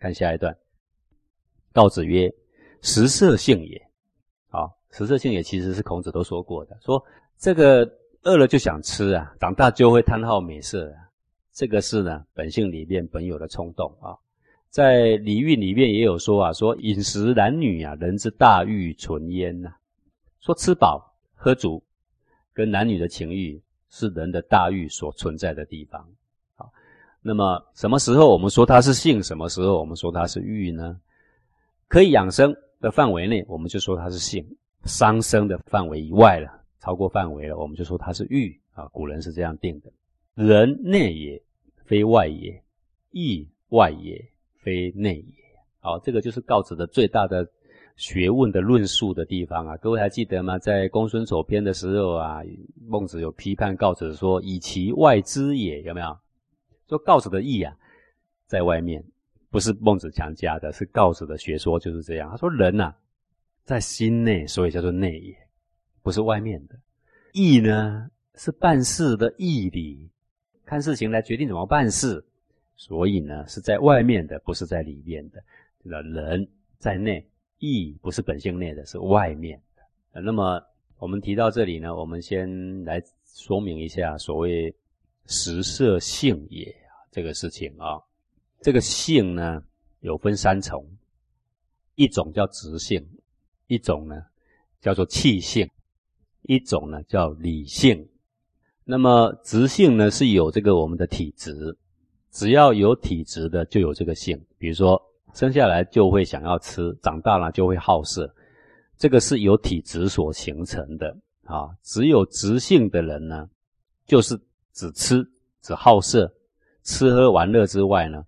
看下一段，告子曰：“食色性也。”啊，食色性也其实是孔子都说过的，说这个饿了就想吃啊，长大就会贪好美色啊，这个是呢本性里面本有的冲动啊。在《礼运》里面也有说啊，说饮食男女啊，人之大欲存焉呐。说吃饱喝足，跟男女的情欲是人的大欲所存在的地方。那么什么时候我们说它是性？什么时候我们说它是欲呢？可以养生的范围内，我们就说它是性；伤生的范围以外了，超过范围了，我们就说它是欲啊。古人是这样定的：人内也，非外也；义外也。非内也，好，这个就是告子的最大的学问的论述的地方啊。各位还记得吗？在公孙丑篇的时候啊，孟子有批判告子说：“以其外之也，有没有？”说告子的义啊，在外面，不是孟子强加的，是告子的学说就是这样。他说：“人呐，在心内，所以叫做内也，不是外面的。义呢，是办事的义理，看事情来决定怎么办事。”所以呢，是在外面的，不是在里面的。这个人在内，义不是本性内的，是外面的。那么我们提到这里呢，我们先来说明一下所谓食色性也这个事情啊。这个性呢，有分三重，一种叫直性，一种呢叫做气性，一种呢叫理性。那么直性呢，是有这个我们的体质。只要有体质的，就有这个性。比如说，生下来就会想要吃，长大了就会好色，这个是由体质所形成的啊。只有直性的人呢，就是只吃、只好色，吃喝玩乐之外呢，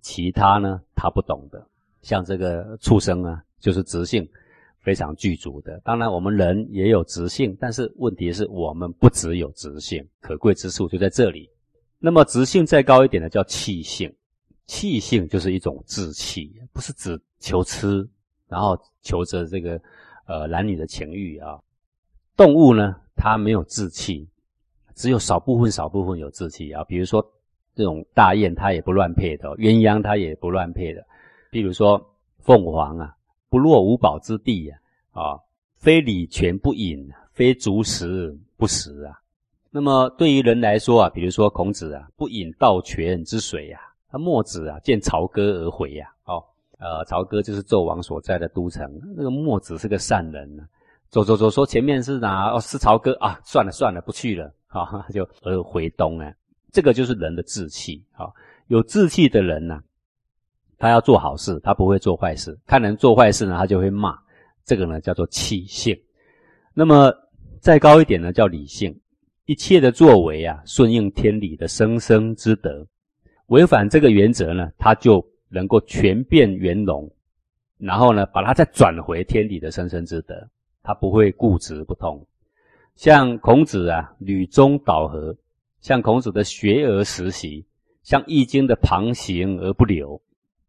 其他呢他不懂的。像这个畜生啊，就是直性非常具足的。当然，我们人也有直性，但是问题是我们不只有直性，可贵之处就在这里。那么直性再高一点的叫气性，气性就是一种志气，不是只求吃，然后求着这个呃男女的情欲啊。动物呢，它没有志气，只有少部分少部分有志气啊。比如说这种大雁，它也不乱配的；鸳鸯它也不乱配的。比如说凤凰啊，不落五宝之地呀，啊，非礼泉不饮，非足食不食啊。那么对于人来说啊，比如说孔子啊，不饮道泉之水呀。他墨子啊，见朝歌而回呀。哦，呃，朝歌就是纣王所在的都城。那个墨子是个善人，走走走，说前面是哪？哦，是曹哥啊。算了算了，不去了。好，就而回东啊。这个就是人的志气。好，有志气的人呢，他要做好事，他不会做坏事。看人做坏事呢，他就会骂。这个呢叫做气性。那么再高一点呢，叫理性。一切的作为啊，顺应天理的生生之德，违反这个原则呢，他就能够全变圆融，然后呢，把它再转回天理的生生之德，他不会固执不通。像孔子啊，履中导合；像孔子的学而时习；像《易经》的旁行而不流；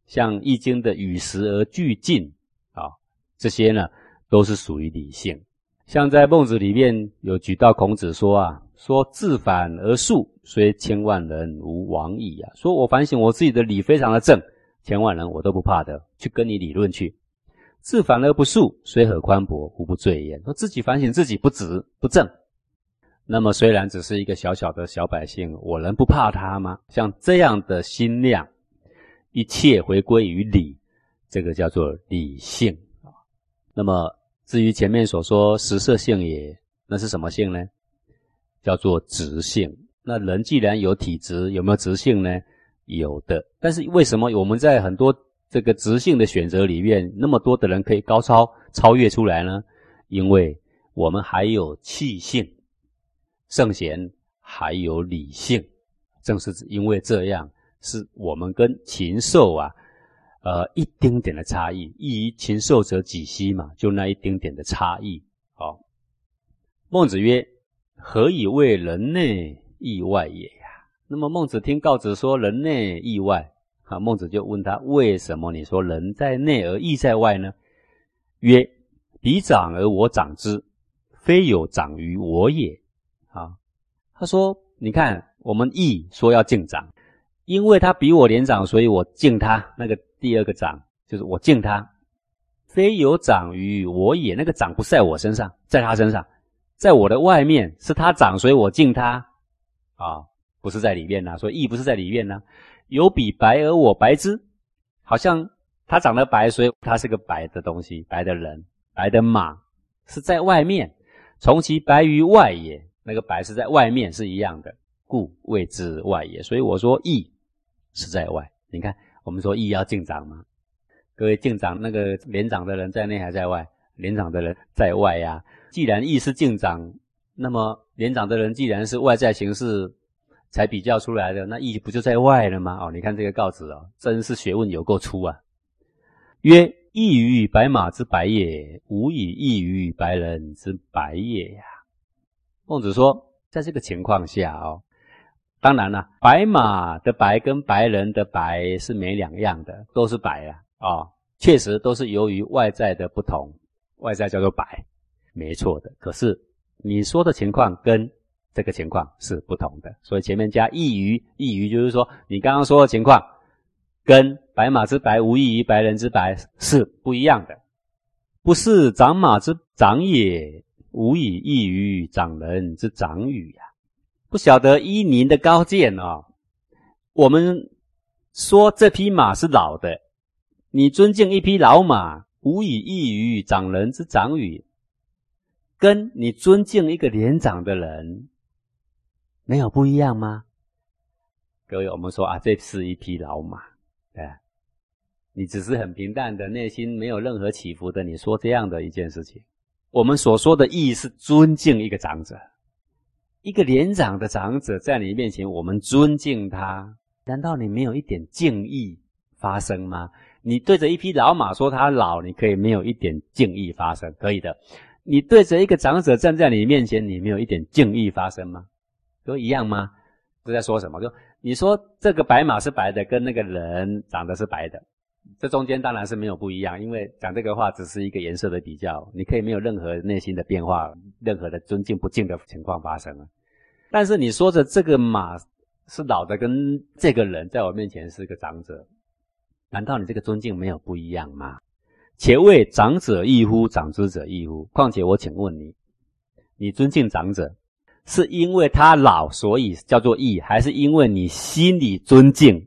像《易经》的与时而俱进啊，这些呢，都是属于理性。像在孟子里面有举到孔子说啊。说自反而述，虽千万人无往矣啊！说我反省我自己的理非常的正，千万人我都不怕的，去跟你理论去。自反而不恕，虽何宽博，无不罪焉。说自己反省自己不直不正，那么虽然只是一个小小的小百姓，我能不怕他吗？像这样的心量，一切回归于理，这个叫做理性啊。那么至于前面所说食色性也，那是什么性呢？叫做直性。那人既然有体质，有没有直性呢？有的。但是为什么我们在很多这个直性的选择里面，那么多的人可以高超超越出来呢？因为我们还有气性，圣贤还有理性。正是因为这样，是我们跟禽兽啊，呃，一丁点的差异。异于禽兽者几希嘛？就那一丁点的差异。好，孟子曰。何以谓人内意外也呀？那么孟子听告子说人内意外，啊，孟子就问他为什么你说人在内而义在外呢？曰：彼长而我长之，非有长于我也。啊，他说：你看我们义说要敬长，因为他比我年长，所以我敬他。那个第二个长就是我敬他，非有长于我也。那个长不在我身上，在他身上，在我的外面是他长，所以我敬他啊，不是在里面呐。所以义不是在里面呐。有比白而我白之，好像他长得白，所以他是个白的东西，白的人，白的马是在外面，从其白于外也。那个白是在外面是一样的，故谓之外也。所以我说义是在外。你看，我们说义要敬长吗？各位敬长，那个连长的人在内还在外？连长的人在外呀。既然义是敬长，那么连长的人既然是外在形式才比较出来的，那义不就在外了吗？哦，你看这个告子哦，真是学问有够粗啊。曰：义于白马之白也，无以义于白人之白也呀。孟子说，在这个情况下哦，当然了，白马的白跟白人的白是没两样的，都是白啊啊，确实都是由于外在的不同，外在叫做白，没错的。可是你说的情况跟这个情况是不同的，所以前面加异于，异于就是说你刚刚说的情况跟白马之白无异于白人之白是不一样的，不是长马之长也。无以异于长人之长语呀！不晓得依您的高见哦。我们说这匹马是老的，你尊敬一匹老马，无以异于长人之长语，跟你尊敬一个年长的人，没有不一样吗？各位，我们说啊，这是一匹老马，哎，你只是很平淡的，内心没有任何起伏的，你说这样的一件事情。我们所说的意义是尊敬一个长者，一个年长的长者在你面前，我们尊敬他，难道你没有一点敬意发生吗？你对着一匹老马说他老，你可以没有一点敬意发生，可以的。你对着一个长者站在你面前，你没有一点敬意发生吗？都一样吗？都在说什么？就你说这个白马是白的，跟那个人长得是白的。这中间当然是没有不一样，因为讲这个话只是一个颜色的比较，你可以没有任何内心的变化，任何的尊敬不敬的情况发生了。但是你说着这个马是老的，跟这个人在我面前是个长者，难道你这个尊敬没有不一样吗？且谓长者亦乎？长之者亦乎？况且我请问你，你尊敬长者，是因为他老所以叫做义，还是因为你心里尊敬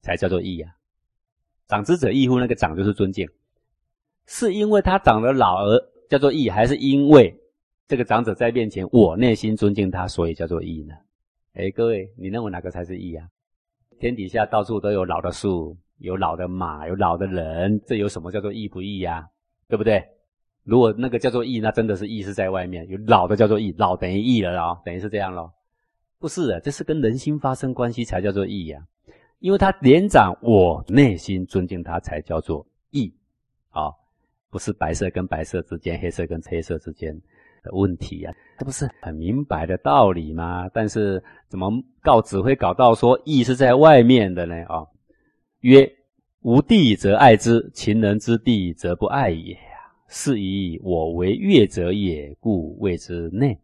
才叫做义啊？长之者义乎？那个长就是尊敬，是因为他长得老而叫做义，还是因为这个长者在面前我内心尊敬他，所以叫做义呢？哎，各位，你认为哪个才是义啊？天底下到处都有老的树，有老的马，有老的人，这有什么叫做义不义呀？对不对？如果那个叫做义，那真的是义是在外面，有老的叫做义，老等于义了啊，等于是这样咯。不是的，这是跟人心发生关系才叫做义呀。因为他年长，我内心尊敬他，才叫做义，啊，不是白色跟白色之间，黑色跟黑色之间的问题呀，这不是很明白的道理吗？但是怎么告子会搞到说义是在外面的呢？啊，曰：无地则爱之，情人之地则不爱也。是以我为悦者也，故谓之内。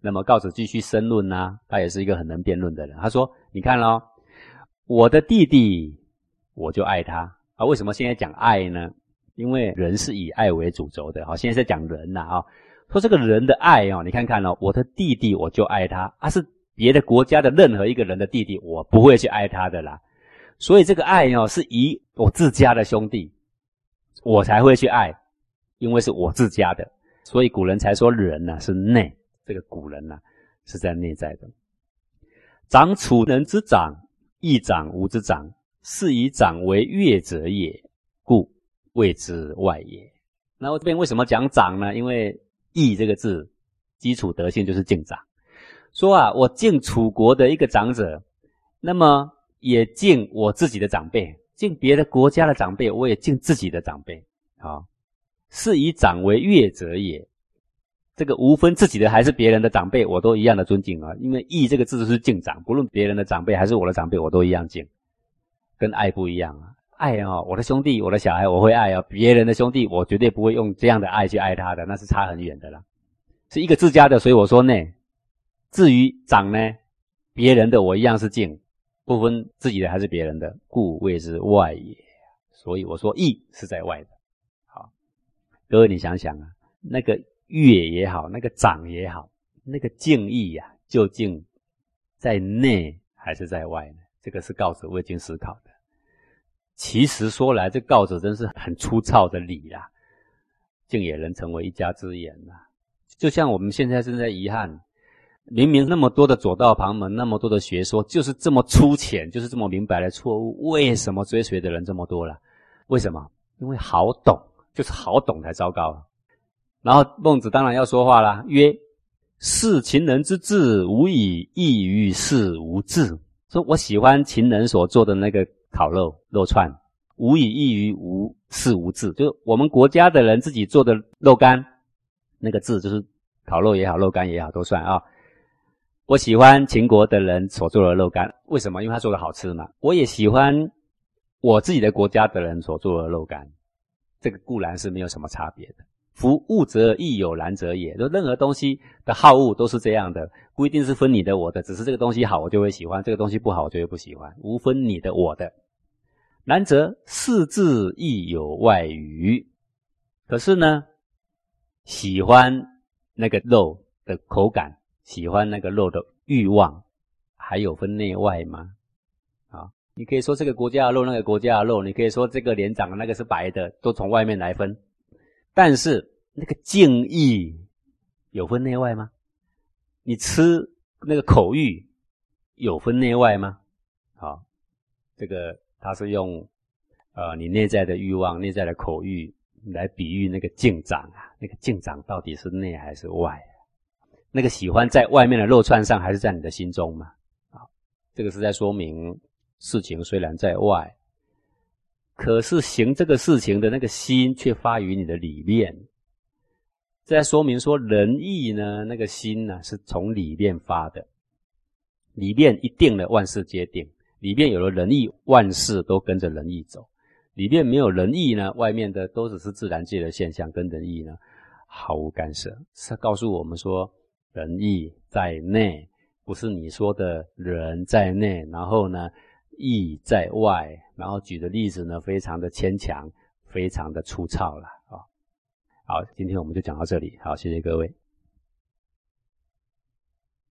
那么告子继续申论呐，他也是一个很能辩论的人。他说：你看喽。我的弟弟，我就爱他啊！为什么现在讲爱呢？因为人是以爱为主轴的。好，现在在讲人呐啊！说这个人的爱哦，你看看哦，我的弟弟我就爱他，啊是别的国家的任何一个人的弟弟，我不会去爱他的啦。所以这个爱哦，是以我自家的兄弟，我才会去爱，因为是我自家的。所以古人才说人呢是内，这个古人呢是在内在的。长楚人之长。一长无之长，是以长为悦者也，故谓之外也。那我这边为什么讲长呢？因为义这个字基础德性就是敬长。说啊，我敬楚国的一个长者，那么也敬我自己的长辈，敬别的国家的长辈，我也敬自己的长辈。好，是以长为悦者也。这个无分自己的还是别人的长辈，我都一样的尊敬啊。因为义这个字是敬长，不论别人的长辈还是我的长辈，我都一样敬。跟爱不一样啊，爱啊，我的兄弟、我的小孩我会爱啊，别人的兄弟我绝对不会用这样的爱去爱他的，那是差很远的啦。是一个自家的，所以我说呢。至于长呢，别人的我一样是敬，不分自己的还是别人的，故谓之外也。所以我说义是在外的。各位你想想啊，那个月也好，那个长也好，那个敬意呀，究竟在内还是在外呢？这个是告子未经思考的。其实说来，这告子真是很粗糙的理啦。竟也能成为一家之言呐！就像我们现在正在遗憾，明明那么多的左道旁门，那么多的学说，就是这么粗浅，就是这么明白的错误，为什么追随的人这么多了？为什么？因为好懂，就是好懂才糟糕。然后孟子当然要说话啦，曰：“视秦人之志，无以异于事无志。”说我喜欢秦人所做的那个烤肉肉串。无以异于无事无治，就是我们国家的人自己做的肉干，那个字就是烤肉也好，肉干也好都算啊。我喜欢秦国的人所做的肉干，为什么？因为他做的好吃嘛。我也喜欢我自己的国家的人所做的肉干，这个固然是没有什么差别的。夫物则亦有然者也，就任何东西的好恶都是这样的，不一定是分你的我的，只是这个东西好我就会喜欢，这个东西不好我就会不喜欢，无分你的我的。然则四字亦有外语，可是呢，喜欢那个肉的口感，喜欢那个肉的欲望，还有分内外吗？你可以说这个国家的肉，那个国家的肉，你可以说这个脸长的那个是白的，都从外面来分。但是那个敬意有分内外吗？你吃那个口欲有分内外吗？好，这个。他是用，呃，你内在的欲望、内在的口欲来比喻那个敬长啊，那个敬长到底是内还是外？那个喜欢在外面的肉串上，还是在你的心中嘛？啊，这个是在说明事情虽然在外，可是行这个事情的那个心却发于你的里面。在说明说仁义呢，那个心呢是从里面发的，里面一定了，万事皆定。里面有了仁义，万事都跟着仁义走；里面没有仁义呢，外面的都只是自然界的现象，跟仁义呢毫无干涉。是告诉我们说，仁义在内，不是你说的人在内，然后呢意在外。然后举的例子呢，非常的牵强，非常的粗糙了啊。好，今天我们就讲到这里，好，谢谢各位。